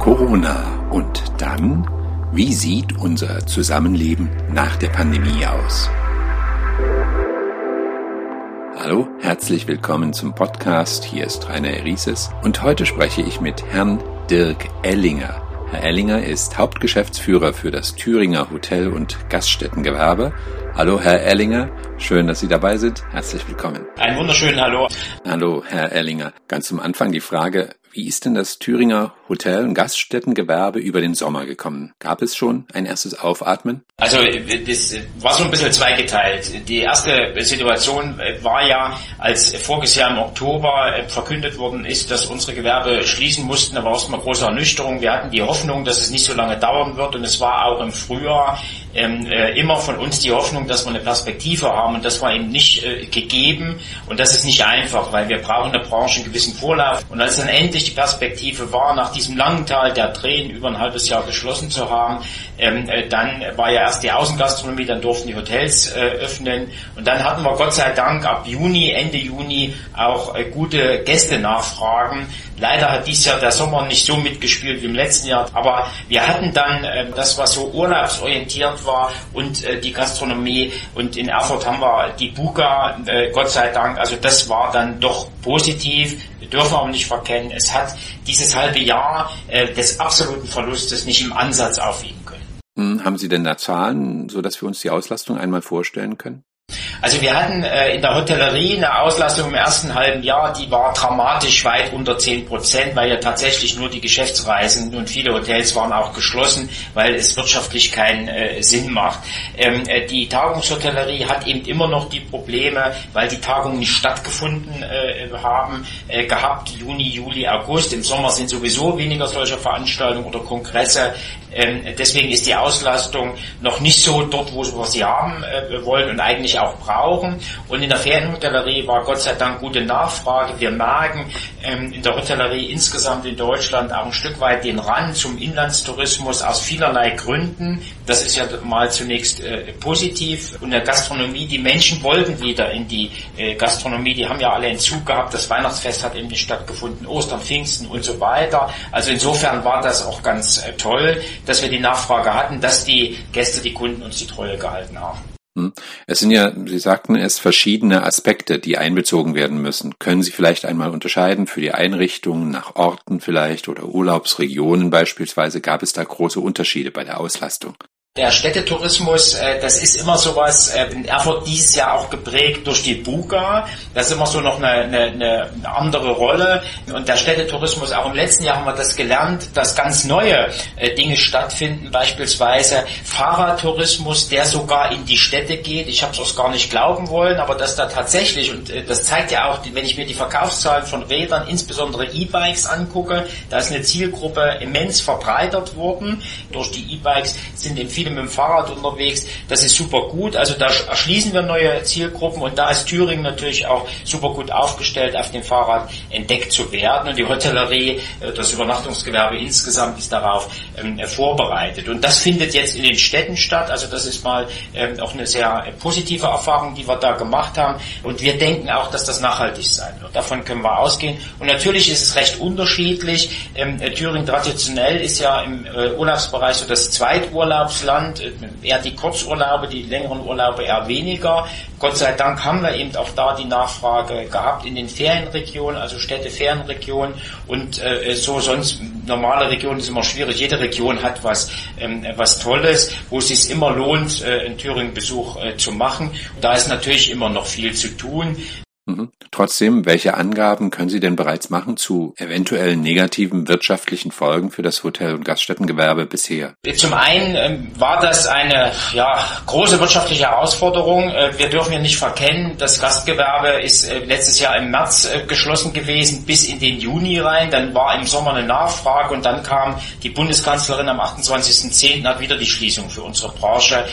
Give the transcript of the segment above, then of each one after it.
Corona und dann, wie sieht unser Zusammenleben nach der Pandemie aus? Hallo, herzlich willkommen zum Podcast. Hier ist Rainer Rieses und heute spreche ich mit Herrn Dirk Ellinger. Herr Ellinger ist Hauptgeschäftsführer für das Thüringer Hotel- und Gaststättengewerbe. Hallo, Herr Ellinger. Schön, dass Sie dabei sind. Herzlich willkommen. Ein wunderschönen Hallo. Hallo, Herr Ellinger. Ganz zum Anfang die Frage, wie ist denn das Thüringer Hotel- und Gaststättengewerbe über den Sommer gekommen? Gab es schon ein erstes Aufatmen? Also das war so ein bisschen zweigeteilt. Die erste Situation war ja, als voriges Jahr im Oktober verkündet worden ist, dass unsere Gewerbe schließen mussten, da war erstmal große Ernüchterung. Wir hatten die Hoffnung, dass es nicht so lange dauern wird und es war auch im Frühjahr ähm, äh, immer von uns die Hoffnung, dass wir eine Perspektive haben. Und das war eben nicht äh, gegeben. Und das ist nicht einfach, weil wir brauchen in der Branche einen gewissen Vorlauf. Und als dann endlich die Perspektive war, nach diesem langen Tal der Tränen über ein halbes Jahr geschlossen zu haben, ähm, äh, dann war ja erst die Außengastronomie, dann durften die Hotels äh, öffnen. Und dann hatten wir Gott sei Dank ab Juni, Ende Juni auch äh, gute Gästenachfragen. Leider hat dieses Jahr der Sommer nicht so mitgespielt wie im letzten Jahr, aber wir hatten dann äh, das, was so urlaubsorientiert war und äh, die Gastronomie und in Erfurt haben wir die Buka, äh, Gott sei Dank, also das war dann doch positiv. Wir dürfen aber nicht verkennen, es hat dieses halbe Jahr äh, des absoluten Verlustes nicht im Ansatz aufwiegen können. Hm, haben Sie denn da Zahlen, so dass wir uns die Auslastung einmal vorstellen können? Also wir hatten äh, in der Hotellerie eine Auslastung im ersten halben Jahr, die war dramatisch weit unter 10 Prozent, weil ja tatsächlich nur die Geschäftsreisen und viele Hotels waren auch geschlossen, weil es wirtschaftlich keinen äh, Sinn macht. Ähm, äh, die Tagungshotellerie hat eben immer noch die Probleme, weil die Tagungen nicht stattgefunden äh, haben, äh, gehabt, Juni, Juli, August. Im Sommer sind sowieso weniger solcher Veranstaltungen oder Kongresse. Ähm, deswegen ist die Auslastung noch nicht so dort, wo wir sie haben äh, wollen und eigentlich auch. Und in der Ferienhotellerie war Gott sei Dank gute Nachfrage. Wir merken ähm, in der Hotellerie insgesamt in Deutschland auch ein Stück weit den Rand zum Inlandstourismus aus vielerlei Gründen. Das ist ja mal zunächst äh, positiv. Und der Gastronomie, die Menschen wollten wieder in die äh, Gastronomie. Die haben ja alle Entzug gehabt. Das Weihnachtsfest hat eben nicht stattgefunden, Ostern, Pfingsten und so weiter. Also insofern war das auch ganz äh, toll, dass wir die Nachfrage hatten, dass die Gäste, die Kunden uns die Treue gehalten haben. Hm. Es sind ja, Sie sagten es, verschiedene Aspekte, die einbezogen werden müssen. Können Sie vielleicht einmal unterscheiden für die Einrichtungen nach Orten vielleicht oder Urlaubsregionen beispielsweise? Gab es da große Unterschiede bei der Auslastung? Der Städtetourismus, äh, das ist immer sowas, äh, in Erfurt dieses Jahr auch geprägt durch die Buga. Das ist immer so noch eine, eine, eine andere Rolle. Und der Städtetourismus, auch im letzten Jahr haben wir das gelernt, dass ganz neue äh, Dinge stattfinden, beispielsweise Fahrradtourismus, der sogar in die Städte geht. Ich habe es auch gar nicht glauben wollen, aber dass da tatsächlich, und das zeigt ja auch, wenn ich mir die Verkaufszahlen von Rädern, insbesondere E-Bikes angucke, da ist eine Zielgruppe immens verbreitert worden. Durch die E-Bikes sind in viele mit dem Fahrrad unterwegs. Das ist super gut. Also da erschließen wir neue Zielgruppen und da ist Thüringen natürlich auch super gut aufgestellt, auf dem Fahrrad entdeckt zu werden. Und die Hotellerie, äh, das Übernachtungsgewerbe insgesamt ist darauf ähm, vorbereitet. Und das findet jetzt in den Städten statt. Also das ist mal ähm, auch eine sehr positive Erfahrung, die wir da gemacht haben. Und wir denken auch, dass das nachhaltig sein wird. Davon können wir ausgehen. Und natürlich ist es recht unterschiedlich. Ähm, Thüringen traditionell ist ja im äh, Urlaubsbereich so das Zweiturlaubsland Land, eher die Kurzurlaube, die längeren Urlaube eher weniger. Gott sei Dank haben wir eben auch da die Nachfrage gehabt in den Ferienregionen, also Städte, Ferienregionen und äh, so sonst normale Regionen ist immer schwierig. Jede Region hat was, ähm, was Tolles, wo es sich immer lohnt, äh, einen Thüringen-Besuch äh, zu machen. Da ist natürlich immer noch viel zu tun. Mhm. Trotzdem, welche Angaben können Sie denn bereits machen zu eventuellen negativen wirtschaftlichen Folgen für das Hotel- und Gaststättengewerbe bisher? Zum einen ähm, war das eine ja, große wirtschaftliche Herausforderung. Äh, wir dürfen ja nicht verkennen, das Gastgewerbe ist äh, letztes Jahr im März äh, geschlossen gewesen bis in den Juni rein. Dann war im Sommer eine Nachfrage und dann kam die Bundeskanzlerin am 28.10. hat wieder die Schließung für unsere Branche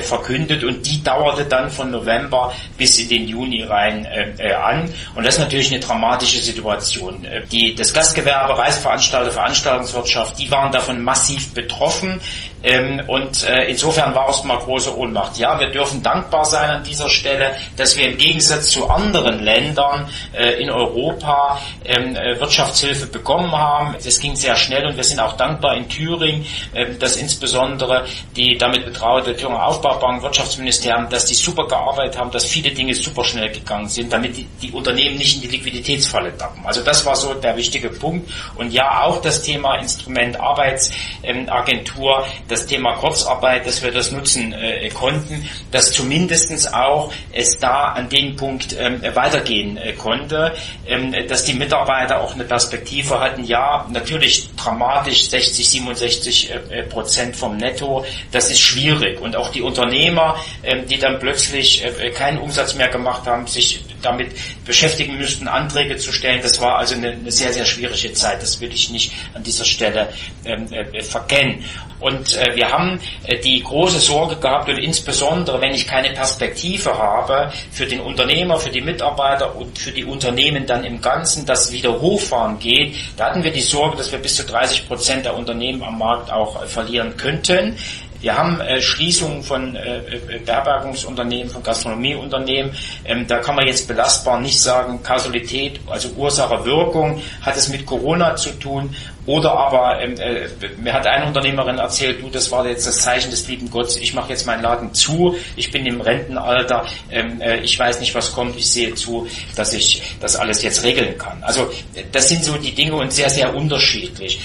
verkündet und die dauerte dann von November bis in den Juni rein äh, an. Und das ist natürlich eine dramatische Situation. Äh, die, das Gastgewerbe, Reiseveranstalter, Veranstaltungswirtschaft, die waren davon massiv betroffen. Ähm, und äh, insofern war es mal große Ohnmacht. Ja, wir dürfen dankbar sein an dieser Stelle, dass wir im Gegensatz zu anderen Ländern äh, in Europa ähm, äh, Wirtschaftshilfe bekommen haben. Das ging sehr schnell und wir sind auch dankbar in Thüringen, äh, dass insbesondere die damit betraute Thüringer Aufbaubank, Wirtschaftsministerium, dass die super gearbeitet haben, dass viele Dinge super schnell gegangen sind, damit die, die Unternehmen nicht in die Liquiditätsfalle tappen. Also das war so der wichtige Punkt. Und ja, auch das Thema Instrument Arbeitsagentur, das Thema Kurzarbeit, dass wir das nutzen äh, konnten, dass zumindestens auch es da an dem Punkt ähm, weitergehen äh, konnte, ähm, dass die Mitarbeiter auch eine Perspektive hatten. Ja, natürlich dramatisch 60, 67 äh, Prozent vom Netto, das ist schwierig. Und auch die Unternehmer, ähm, die dann plötzlich äh, keinen Umsatz mehr gemacht haben, sich damit beschäftigen müssten, Anträge zu stellen. Das war also eine, eine sehr, sehr schwierige Zeit. Das will ich nicht an dieser Stelle ähm, äh, verkennen. Und äh, wir haben äh, die große Sorge gehabt und insbesondere, wenn ich keine Perspektive habe für den Unternehmer, für die Mitarbeiter und für die Unternehmen dann im Ganzen, das wieder hochfahren geht, da hatten wir die Sorge, dass wir bis zu 30 Prozent der Unternehmen am Markt auch äh, verlieren könnten. Wir haben äh, Schließungen von äh, äh, Beherbergungsunternehmen, von Gastronomieunternehmen. Ähm, da kann man jetzt belastbar nicht sagen, Kausalität, also Ursache, Wirkung, hat es mit Corona zu tun. Oder aber, ähm, äh, mir hat eine Unternehmerin erzählt, du, das war jetzt das Zeichen des lieben Gottes, ich mache jetzt meinen Laden zu, ich bin im Rentenalter, ähm, äh, ich weiß nicht, was kommt, ich sehe zu, dass ich das alles jetzt regeln kann. Also das sind so die Dinge und sehr, sehr unterschiedlich.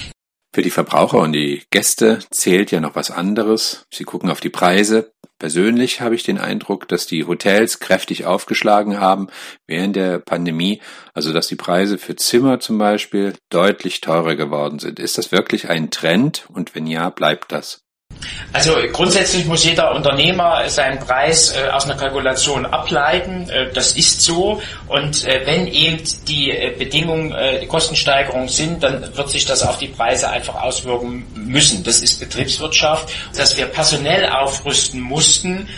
Für die Verbraucher und die Gäste zählt ja noch was anderes. Sie gucken auf die Preise. Persönlich habe ich den Eindruck, dass die Hotels kräftig aufgeschlagen haben während der Pandemie, also dass die Preise für Zimmer zum Beispiel deutlich teurer geworden sind. Ist das wirklich ein Trend und wenn ja, bleibt das? Also grundsätzlich muss jeder Unternehmer seinen Preis äh, aus einer Kalkulation ableiten. Äh, das ist so. Und äh, wenn eben die äh, Bedingungen, äh, die Kostensteigerungen sind, dann wird sich das auf die Preise einfach auswirken müssen. Das ist Betriebswirtschaft. Dass wir personell aufrüsten mussten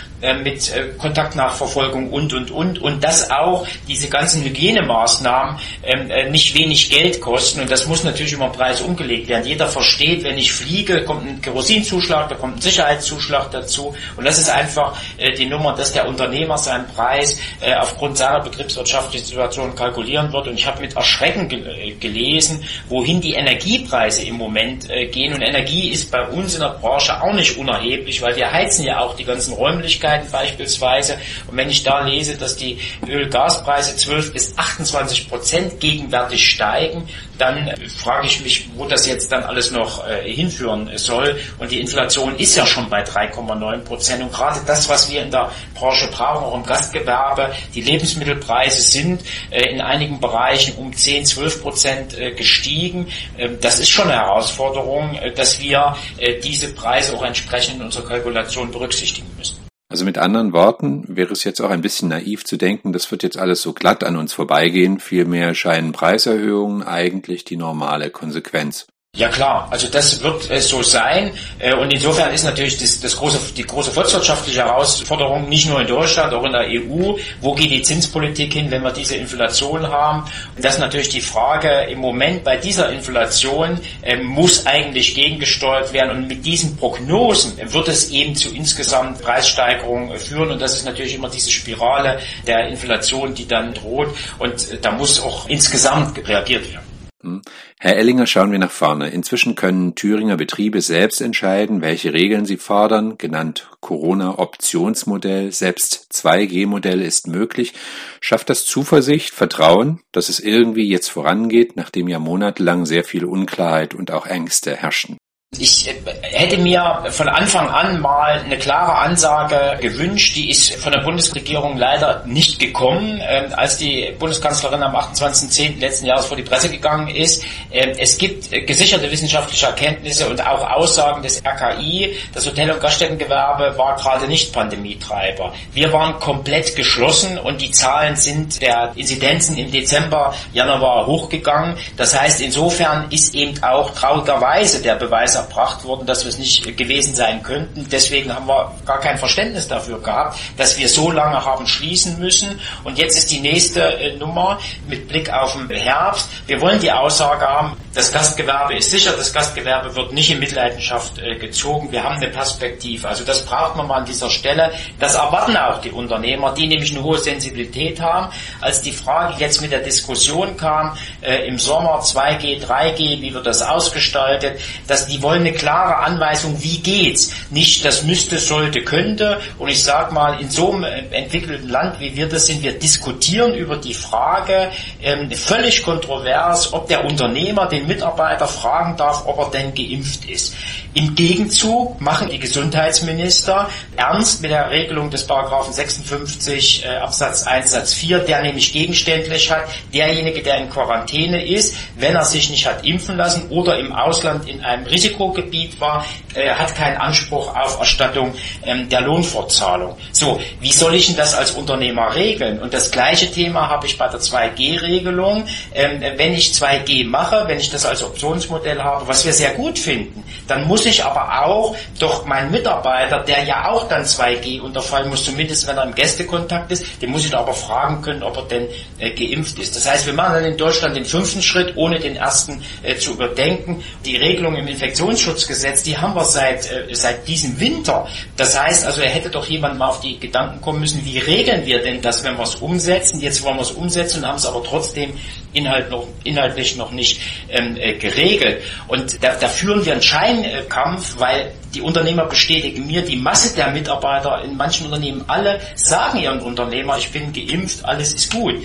mit Kontaktnachverfolgung und, und, und. Und dass auch diese ganzen Hygienemaßnahmen ähm, nicht wenig Geld kosten. Und das muss natürlich den Preis umgelegt werden. Jeder versteht, wenn ich fliege, kommt ein Kerosinzuschlag da kommt ein Sicherheitszuschlag dazu und das ist einfach äh, die Nummer, dass der Unternehmer seinen Preis äh, aufgrund seiner betriebswirtschaftlichen Situation kalkulieren wird und ich habe mit Erschrecken ge äh, gelesen, wohin die Energiepreise im Moment äh, gehen und Energie ist bei uns in der Branche auch nicht unerheblich, weil wir heizen ja auch die ganzen Räumlichkeiten beispielsweise und wenn ich da lese, dass die Öl-Gaspreise 12 bis 28 Prozent gegenwärtig steigen, dann frage ich mich, wo das jetzt dann alles noch äh, hinführen soll und die Inflation Inflation ist ja schon bei 3,9 Prozent. Und gerade das, was wir in der Branche brauchen, auch im Gastgewerbe, die Lebensmittelpreise sind äh, in einigen Bereichen um 10, 12 Prozent äh, gestiegen. Ähm, das ist schon eine Herausforderung, äh, dass wir äh, diese Preise auch entsprechend in unserer Kalkulation berücksichtigen müssen. Also mit anderen Worten wäre es jetzt auch ein bisschen naiv zu denken, das wird jetzt alles so glatt an uns vorbeigehen. Vielmehr scheinen Preiserhöhungen eigentlich die normale Konsequenz. Ja klar, also das wird äh, so sein. Äh, und insofern ist natürlich das, das große, die große volkswirtschaftliche Herausforderung nicht nur in Deutschland, auch in der EU, wo geht die Zinspolitik hin, wenn wir diese Inflation haben? Und das ist natürlich die Frage im Moment bei dieser Inflation äh, muss eigentlich gegengesteuert werden? Und mit diesen Prognosen wird es eben zu insgesamt Preissteigerungen führen. Und das ist natürlich immer diese Spirale der Inflation, die dann droht. Und äh, da muss auch insgesamt reagiert werden. Hm. Herr Ellinger, schauen wir nach vorne. Inzwischen können Thüringer Betriebe selbst entscheiden, welche Regeln sie fordern, genannt Corona-Optionsmodell, selbst 2G-Modell ist möglich. Schafft das Zuversicht, Vertrauen, dass es irgendwie jetzt vorangeht, nachdem ja monatelang sehr viel Unklarheit und auch Ängste herrschten? Ich äh, hätte mir von Anfang an mal eine klare Ansage gewünscht, die ist von der Bundesregierung leider nicht gekommen, ähm, als die Bundeskanzlerin am 28.10. letzten Jahres vor die Presse gegangen ist. Ähm, es gibt äh, gesicherte wissenschaftliche Erkenntnisse und auch Aussagen des RKI. Das Hotel- und Gaststättengewerbe war gerade nicht Pandemietreiber. Wir waren komplett geschlossen und die Zahlen sind der Inzidenzen im Dezember, Januar hochgegangen. Das heißt, insofern ist eben auch traurigerweise der Beweis erbracht worden, dass wir es nicht gewesen sein könnten. Deswegen haben wir gar kein Verständnis dafür gehabt, dass wir so lange haben schließen müssen. Und jetzt ist die nächste äh, Nummer mit Blick auf den Herbst. Wir wollen die Aussage haben, das Gastgewerbe ist sicher, das Gastgewerbe wird nicht in Mitleidenschaft äh, gezogen. Wir haben eine Perspektive. Also das braucht man mal an dieser Stelle. Das erwarten auch die Unternehmer, die nämlich eine hohe Sensibilität haben. Als die Frage jetzt mit der Diskussion kam, äh, im Sommer 2G, 3G, wie wird das ausgestaltet, dass die wollen eine klare Anweisung, wie geht's. Nicht das müsste, sollte, könnte. Und ich sage mal, in so einem äh, entwickelten Land, wie wir das sind, wir diskutieren über die Frage, ähm, völlig kontrovers, ob der Unternehmer den Mitarbeiter fragen darf, ob er denn geimpft ist. Im Gegenzug machen die Gesundheitsminister ernst mit der Regelung des Paragraphen 56 äh, Absatz 1 Satz 4, der nämlich gegenständlich hat, derjenige, der in Quarantäne ist, wenn er sich nicht hat impfen lassen oder im Ausland in einem Risikogebiet war, äh, hat keinen Anspruch auf Erstattung ähm, der Lohnfortzahlung. So, wie soll ich denn das als Unternehmer regeln? Und das gleiche Thema habe ich bei der 2G-Regelung. Ähm, wenn ich 2G mache, wenn ich das als Optionsmodell habe, was wir sehr gut finden, dann muss ich aber auch doch meinen Mitarbeiter, der ja auch dann 2G unterfallen muss, zumindest wenn er im Gästekontakt ist, den muss ich da aber fragen können, ob er denn äh, geimpft ist. Das heißt, wir machen dann in Deutschland den fünften Schritt, ohne den ersten äh, zu überdenken. Die Regelung im Infektionsschutzgesetz, die haben wir seit, äh, seit diesem Winter. Das heißt also, er hätte doch jemand mal auf die Gedanken kommen müssen, wie regeln wir denn das, wenn wir es umsetzen? Jetzt wollen wir es umsetzen und haben es aber trotzdem Inhalt noch, inhaltlich noch nicht ähm, äh, geregelt. Und da, da führen wir einen Scheinkampf, weil die Unternehmer bestätigen mir, die Masse der Mitarbeiter in manchen Unternehmen alle sagen ihren Unternehmer, ich bin geimpft, alles ist gut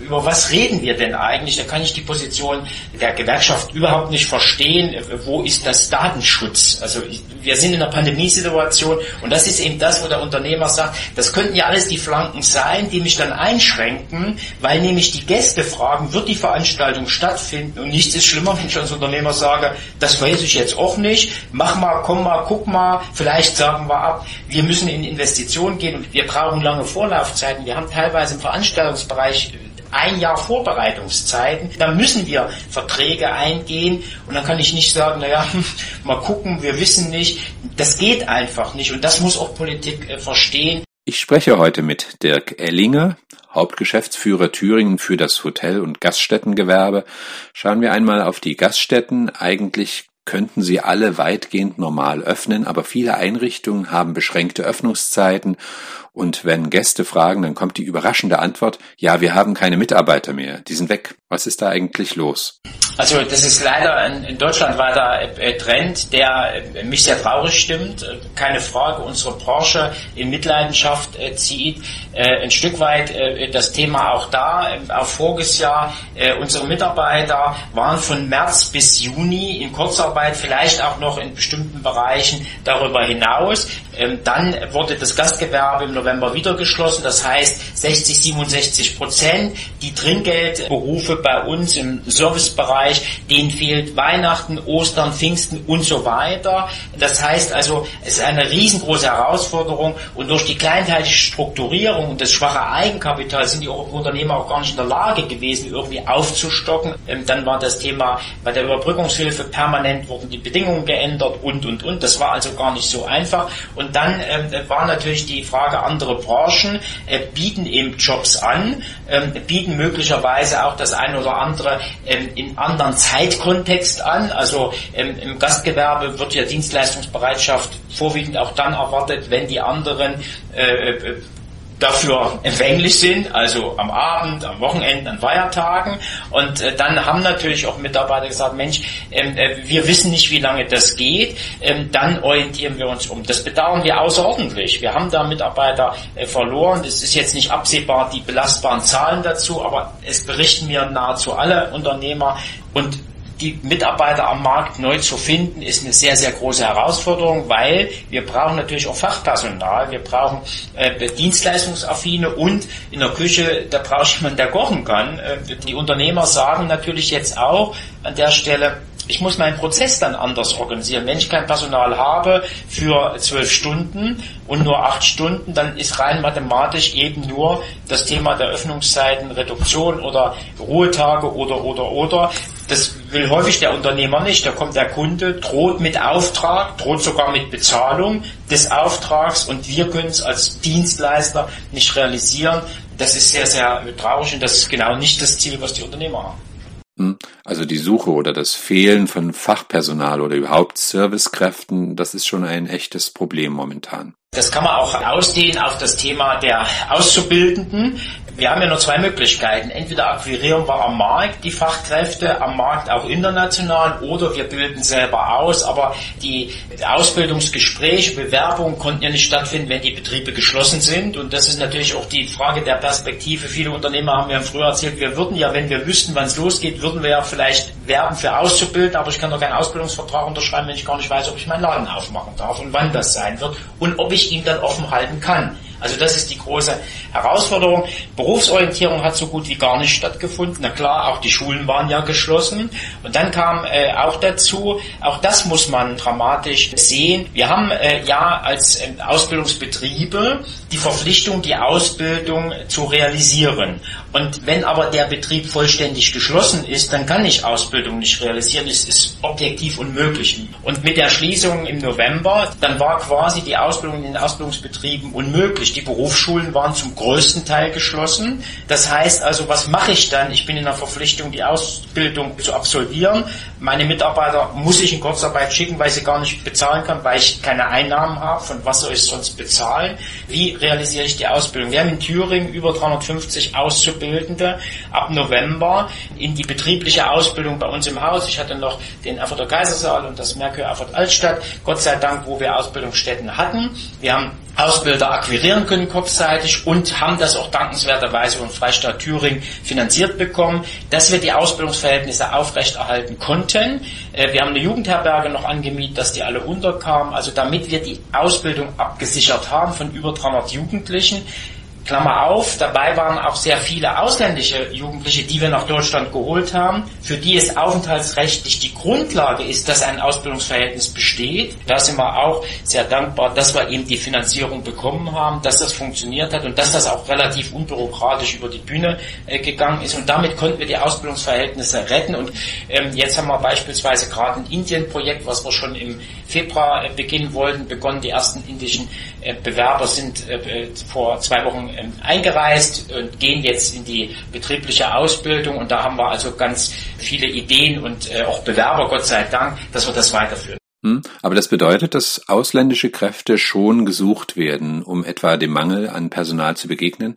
über was reden wir denn eigentlich? Da kann ich die Position der Gewerkschaft überhaupt nicht verstehen. Wo ist das Datenschutz? Also wir sind in einer Pandemiesituation und das ist eben das, wo der Unternehmer sagt, das könnten ja alles die Flanken sein, die mich dann einschränken, weil nämlich die Gäste fragen, wird die Veranstaltung stattfinden? Und nichts ist schlimmer, wenn ich als Unternehmer sage, das weiß ich jetzt auch nicht, mach mal, komm mal, guck mal, vielleicht sagen wir ab, wir müssen in Investitionen gehen und wir brauchen lange Vorlaufzeiten. Wir haben teilweise im Veranstaltungsbereich ein Jahr Vorbereitungszeiten. Da müssen wir Verträge eingehen und dann kann ich nicht sagen, naja, mal gucken, wir wissen nicht. Das geht einfach nicht und das muss auch Politik äh, verstehen. Ich spreche heute mit Dirk Ellinger, Hauptgeschäftsführer Thüringen für das Hotel- und Gaststättengewerbe. Schauen wir einmal auf die Gaststätten. Eigentlich könnten sie alle weitgehend normal öffnen, aber viele Einrichtungen haben beschränkte Öffnungszeiten und wenn Gäste fragen, dann kommt die überraschende Antwort, ja, wir haben keine Mitarbeiter mehr, die sind weg. Was ist da eigentlich los? Also das ist leider ein, in Deutschland weiter äh, Trend, der äh, mich sehr traurig stimmt. Äh, keine Frage, unsere Branche in Mitleidenschaft äh, zieht. Ein Stück weit das Thema auch da. Auch voriges Jahr, unsere Mitarbeiter waren von März bis Juni in Kurzarbeit, vielleicht auch noch in bestimmten Bereichen darüber hinaus. Ähm, dann wurde das Gastgewerbe im November wieder geschlossen. Das heißt 60, 67 Prozent. Die Trinkgeldberufe bei uns im Servicebereich, denen fehlt Weihnachten, Ostern, Pfingsten und so weiter. Das heißt also, es ist eine riesengroße Herausforderung und durch die kleinteilige Strukturierung und das schwache Eigenkapital sind die Unternehmer auch gar nicht in der Lage gewesen, irgendwie aufzustocken. Ähm, dann war das Thema bei der Überbrückungshilfe permanent wurden die Bedingungen geändert und, und, und. Das war also gar nicht so einfach. Und dann äh, war natürlich die Frage, andere Branchen äh, bieten eben Jobs an, äh, bieten möglicherweise auch das eine oder andere ähm, in anderen Zeitkontext an. Also ähm, im Gastgewerbe wird ja Dienstleistungsbereitschaft vorwiegend auch dann erwartet, wenn die anderen äh, äh dafür empfänglich sind, also am Abend, am Wochenende, an Feiertagen. Und äh, dann haben natürlich auch Mitarbeiter gesagt, Mensch, ähm, äh, wir wissen nicht, wie lange das geht, ähm, dann orientieren wir uns um. Das bedauern wir außerordentlich. Wir haben da Mitarbeiter äh, verloren. Es ist jetzt nicht absehbar die belastbaren Zahlen dazu, aber es berichten mir nahezu alle Unternehmer. Und die Mitarbeiter am Markt neu zu finden, ist eine sehr, sehr große Herausforderung, weil wir brauchen natürlich auch Fachpersonal, wir brauchen äh, Dienstleistungsaffine und in der Küche, da brauche ich jemanden, der kochen kann. Äh, die Unternehmer sagen natürlich jetzt auch an der Stelle, ich muss meinen Prozess dann anders organisieren. Wenn ich kein Personal habe für zwölf Stunden und nur acht Stunden, dann ist rein mathematisch eben nur das Thema der Öffnungszeiten, Reduktion oder Ruhetage oder oder oder Das will häufig der Unternehmer nicht. Da kommt der Kunde, droht mit Auftrag, droht sogar mit Bezahlung des Auftrags und wir können es als Dienstleister nicht realisieren. Das ist sehr, sehr traurig und das ist genau nicht das Ziel, was die Unternehmer haben. Hm? Also die Suche oder das Fehlen von Fachpersonal oder überhaupt Servicekräften, das ist schon ein echtes Problem momentan. Das kann man auch ausdehnen auf das Thema der Auszubildenden. Wir haben ja nur zwei Möglichkeiten. Entweder akquirieren wir am Markt die Fachkräfte, am Markt auch international, oder wir bilden selber aus. Aber die Ausbildungsgespräche, Bewerbungen konnten ja nicht stattfinden, wenn die Betriebe geschlossen sind. Und das ist natürlich auch die Frage der Perspektive. Viele Unternehmer haben ja früher erzählt, wir würden ja, wenn wir wüssten, wann es losgeht, würden wir ja vielleicht werben für Auszubilden, aber ich kann doch keinen Ausbildungsvertrag unterschreiben, wenn ich gar nicht weiß, ob ich meinen Laden aufmachen darf und wann das sein wird und ob ich ihn dann offen halten kann. Also das ist die große Herausforderung. Berufsorientierung hat so gut wie gar nicht stattgefunden. Na klar, auch die Schulen waren ja geschlossen. Und dann kam äh, auch dazu, auch das muss man dramatisch sehen. Wir haben äh, ja als äh, Ausbildungsbetriebe die Verpflichtung, die Ausbildung zu realisieren. Und wenn aber der Betrieb vollständig geschlossen ist, dann kann ich Ausbildung nicht realisieren. Es ist objektiv unmöglich. Und mit der Schließung im November, dann war quasi die Ausbildung in den Ausbildungsbetrieben unmöglich. Die Berufsschulen waren zum größten Teil geschlossen. Das heißt also, was mache ich dann? Ich bin in der Verpflichtung, die Ausbildung zu absolvieren. Meine Mitarbeiter muss ich in Kurzarbeit schicken, weil sie gar nicht bezahlen kann, weil ich keine Einnahmen habe. Von was soll ich sonst bezahlen? Wie realisiere ich die Ausbildung? Wir haben in Thüringen über 350 Auszubildende Auszubildende ab November in die betriebliche Ausbildung bei uns im Haus. Ich hatte noch den Erfurter Kaisersaal und das Merkur Erfurt Altstadt, Gott sei Dank, wo wir Ausbildungsstätten hatten. Wir haben Ausbilder akquirieren können kurzzeitig und haben das auch dankenswerterweise von Freistaat Thüringen finanziert bekommen, dass wir die Ausbildungsverhältnisse aufrechterhalten konnten. Äh, wir haben eine Jugendherberge noch angemietet, dass die alle unterkamen, also damit wir die Ausbildung abgesichert haben von über 300 Jugendlichen. Klammer auf, dabei waren auch sehr viele ausländische Jugendliche, die wir nach Deutschland geholt haben, für die es aufenthaltsrechtlich die Grundlage ist, dass ein Ausbildungsverhältnis besteht. Da sind wir auch sehr dankbar, dass wir eben die Finanzierung bekommen haben, dass das funktioniert hat und dass das auch relativ unbürokratisch über die Bühne äh, gegangen ist. Und damit konnten wir die Ausbildungsverhältnisse retten. Und ähm, jetzt haben wir beispielsweise gerade ein Indien-Projekt, was wir schon im Februar äh, beginnen wollten, begonnen. Die ersten indischen äh, Bewerber sind äh, äh, vor zwei Wochen eingereist und gehen jetzt in die betriebliche Ausbildung und da haben wir also ganz viele Ideen und auch Bewerber, Gott sei Dank, dass wir das weiterführen. Hm, aber das bedeutet, dass ausländische Kräfte schon gesucht werden, um etwa dem Mangel an Personal zu begegnen?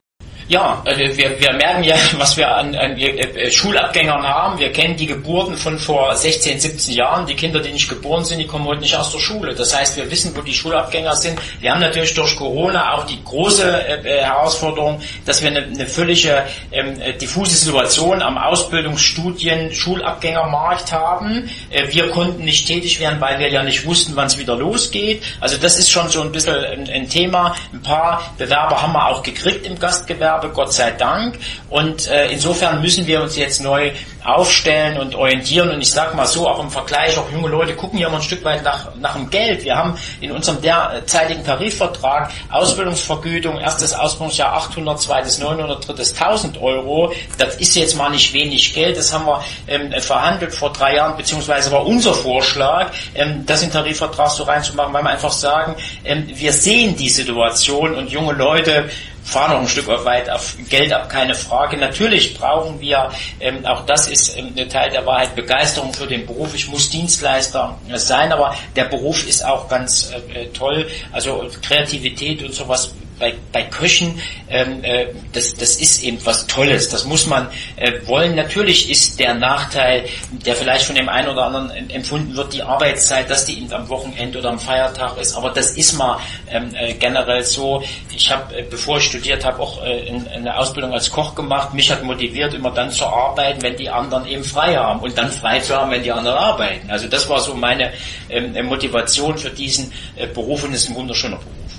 Ja, äh, wir, wir merken ja, was wir an, an äh, Schulabgängern haben. Wir kennen die Geburten von vor 16, 17 Jahren. Die Kinder, die nicht geboren sind, die kommen heute nicht aus der Schule. Das heißt, wir wissen, wo die Schulabgänger sind. Wir haben natürlich durch Corona auch die große äh, Herausforderung, dass wir eine, eine völlige ähm, diffuse Situation am Ausbildungsstudien Schulabgängermarkt haben. Äh, wir konnten nicht tätig werden, weil wir ja nicht wussten, wann es wieder losgeht. Also das ist schon so ein bisschen ein, ein Thema. Ein paar Bewerber haben wir auch gekriegt im Gastgewerbe habe, Gott sei Dank. Und äh, insofern müssen wir uns jetzt neu aufstellen und orientieren. Und ich sage mal so, auch im Vergleich, auch junge Leute gucken ja immer ein Stück weit nach, nach dem Geld. Wir haben in unserem derzeitigen Tarifvertrag Ausbildungsvergütung, erstes Ausbildungsjahr 800, zweites 900, drittes 1000 Euro. Das ist jetzt mal nicht wenig Geld. Das haben wir ähm, verhandelt vor drei Jahren, beziehungsweise war unser Vorschlag, ähm, das in Tarifvertrag so reinzumachen, weil wir einfach sagen, ähm, wir sehen die Situation und junge Leute fahren noch ein Stück weit auf Geld ab, keine Frage. Natürlich brauchen wir, ähm, auch das ist ähm, ein Teil der Wahrheit, Begeisterung für den Beruf. Ich muss Dienstleister sein, aber der Beruf ist auch ganz äh, äh toll. Also Kreativität und sowas bei, bei Köchen, ähm, äh, das, das ist eben was Tolles. Das muss man äh, wollen. Natürlich ist der Nachteil, der vielleicht von dem einen oder anderen empfunden wird, die Arbeitszeit, dass die eben am Wochenende oder am Feiertag ist. Aber das ist mal ähm, äh, generell so. Ich habe, äh, bevor ich studiert habe, auch äh, in, eine Ausbildung als Koch gemacht. Mich hat motiviert, immer dann zu arbeiten, wenn die anderen eben frei haben und dann frei zu haben, wenn die anderen arbeiten. Also das war so meine ähm, Motivation für diesen äh, Beruf und es ist ein wunderschöner Beruf.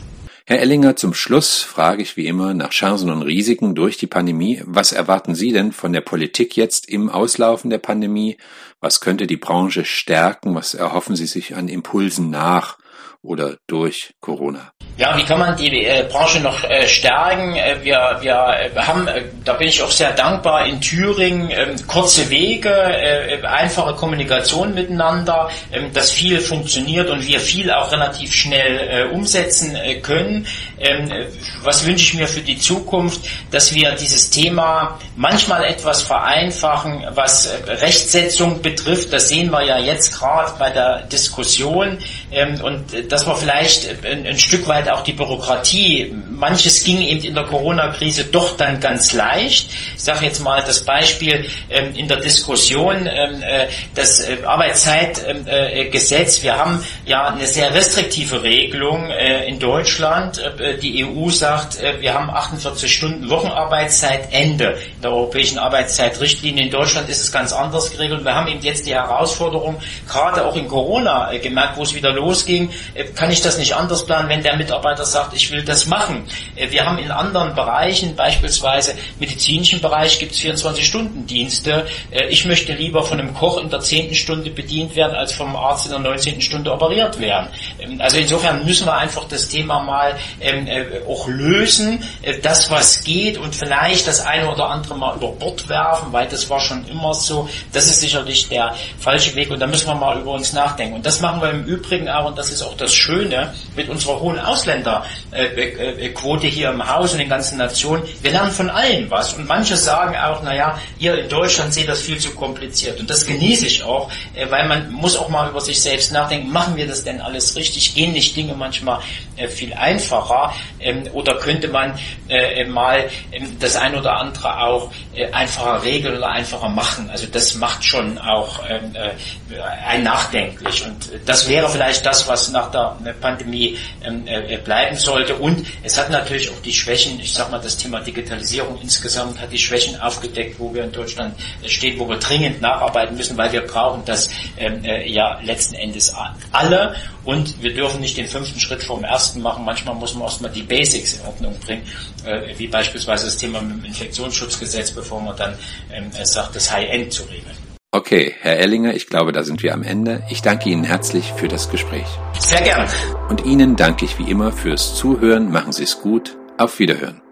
Herr Ellinger, zum Schluss frage ich wie immer nach Chancen und Risiken durch die Pandemie. Was erwarten Sie denn von der Politik jetzt im Auslaufen der Pandemie? Was könnte die Branche stärken? Was erhoffen Sie sich an Impulsen nach oder durch Corona? Ja, wie kann man die äh, Branche noch äh, stärken? Äh, wir, wir haben, äh, da bin ich auch sehr dankbar, in Thüringen ähm, kurze Wege, äh, einfache Kommunikation miteinander, ähm, dass viel funktioniert und wir viel auch relativ schnell äh, umsetzen können. Ähm, was wünsche ich mir für die Zukunft? Dass wir dieses Thema manchmal etwas vereinfachen, was Rechtsetzung betrifft. Das sehen wir ja jetzt gerade bei der Diskussion und dass wir vielleicht ein, ein Stück weit halt auch die Bürokratie. Manches ging eben in der Corona-Krise doch dann ganz leicht. Ich sage jetzt mal das Beispiel ähm, in der Diskussion, ähm, äh, das äh, Arbeitszeitgesetz. Äh, wir haben ja eine sehr restriktive Regelung äh, in Deutschland. Äh, die EU sagt, wir haben 48 Stunden Wochenarbeitszeit, Ende. In der europäischen Arbeitszeitrichtlinie in Deutschland ist es ganz anders geregelt. Wir haben eben jetzt die Herausforderung, gerade auch in Corona gemerkt, wo es wieder losging, kann ich das nicht anders planen, wenn der Mitarbeiter Mitarbeiter sagt, ich will das machen. Äh, wir haben in anderen Bereichen, beispielsweise medizinischen Bereich, gibt es 24-Stunden-Dienste. Äh, ich möchte lieber von einem Koch in der 10. Stunde bedient werden, als vom Arzt in der 19. Stunde operiert werden. Ähm, also insofern müssen wir einfach das Thema mal ähm, äh, auch lösen, das was geht und vielleicht das eine oder andere mal über Bord werfen, weil das war schon immer so. Das ist sicherlich der falsche Weg und da müssen wir mal über uns nachdenken. Und das machen wir im Übrigen auch und das ist auch das Schöne mit unserer hohen Ausbildung. Ausländerquote hier im Haus und den ganzen Nationen. Wir lernen von allen was. Und manche sagen auch, naja, ihr in Deutschland seht das viel zu kompliziert. Und das genieße ich auch, äh, weil man muss auch mal über sich selbst nachdenken, machen wir das denn alles richtig? Gehen nicht Dinge manchmal äh, viel einfacher? Ähm, oder könnte man äh, mal ähm, das ein oder andere auch einfacher regeln oder einfacher machen? Also das macht schon auch ähm, ein nachdenklich. Und das wäre vielleicht das, was nach der Pandemie bleiben sollte. Und es hat natürlich auch die Schwächen, ich sage mal, das Thema Digitalisierung insgesamt hat die Schwächen aufgedeckt, wo wir in Deutschland stehen, wo wir dringend nacharbeiten müssen, weil wir brauchen das ähm, äh, ja letzten Endes alle. Und wir dürfen nicht den fünften Schritt vom ersten machen. Manchmal muss man erstmal die Basics in Ordnung bringen, äh, wie beispielsweise das Thema mit dem Infektionsschutzgesetz, bevor man dann ähm, sagt, das High-End zu regeln. Okay, Herr Ellinger, ich glaube, da sind wir am Ende. Ich danke Ihnen herzlich für das Gespräch. Sehr gern. Und Ihnen danke ich wie immer fürs Zuhören. Machen Sie es gut. Auf Wiederhören.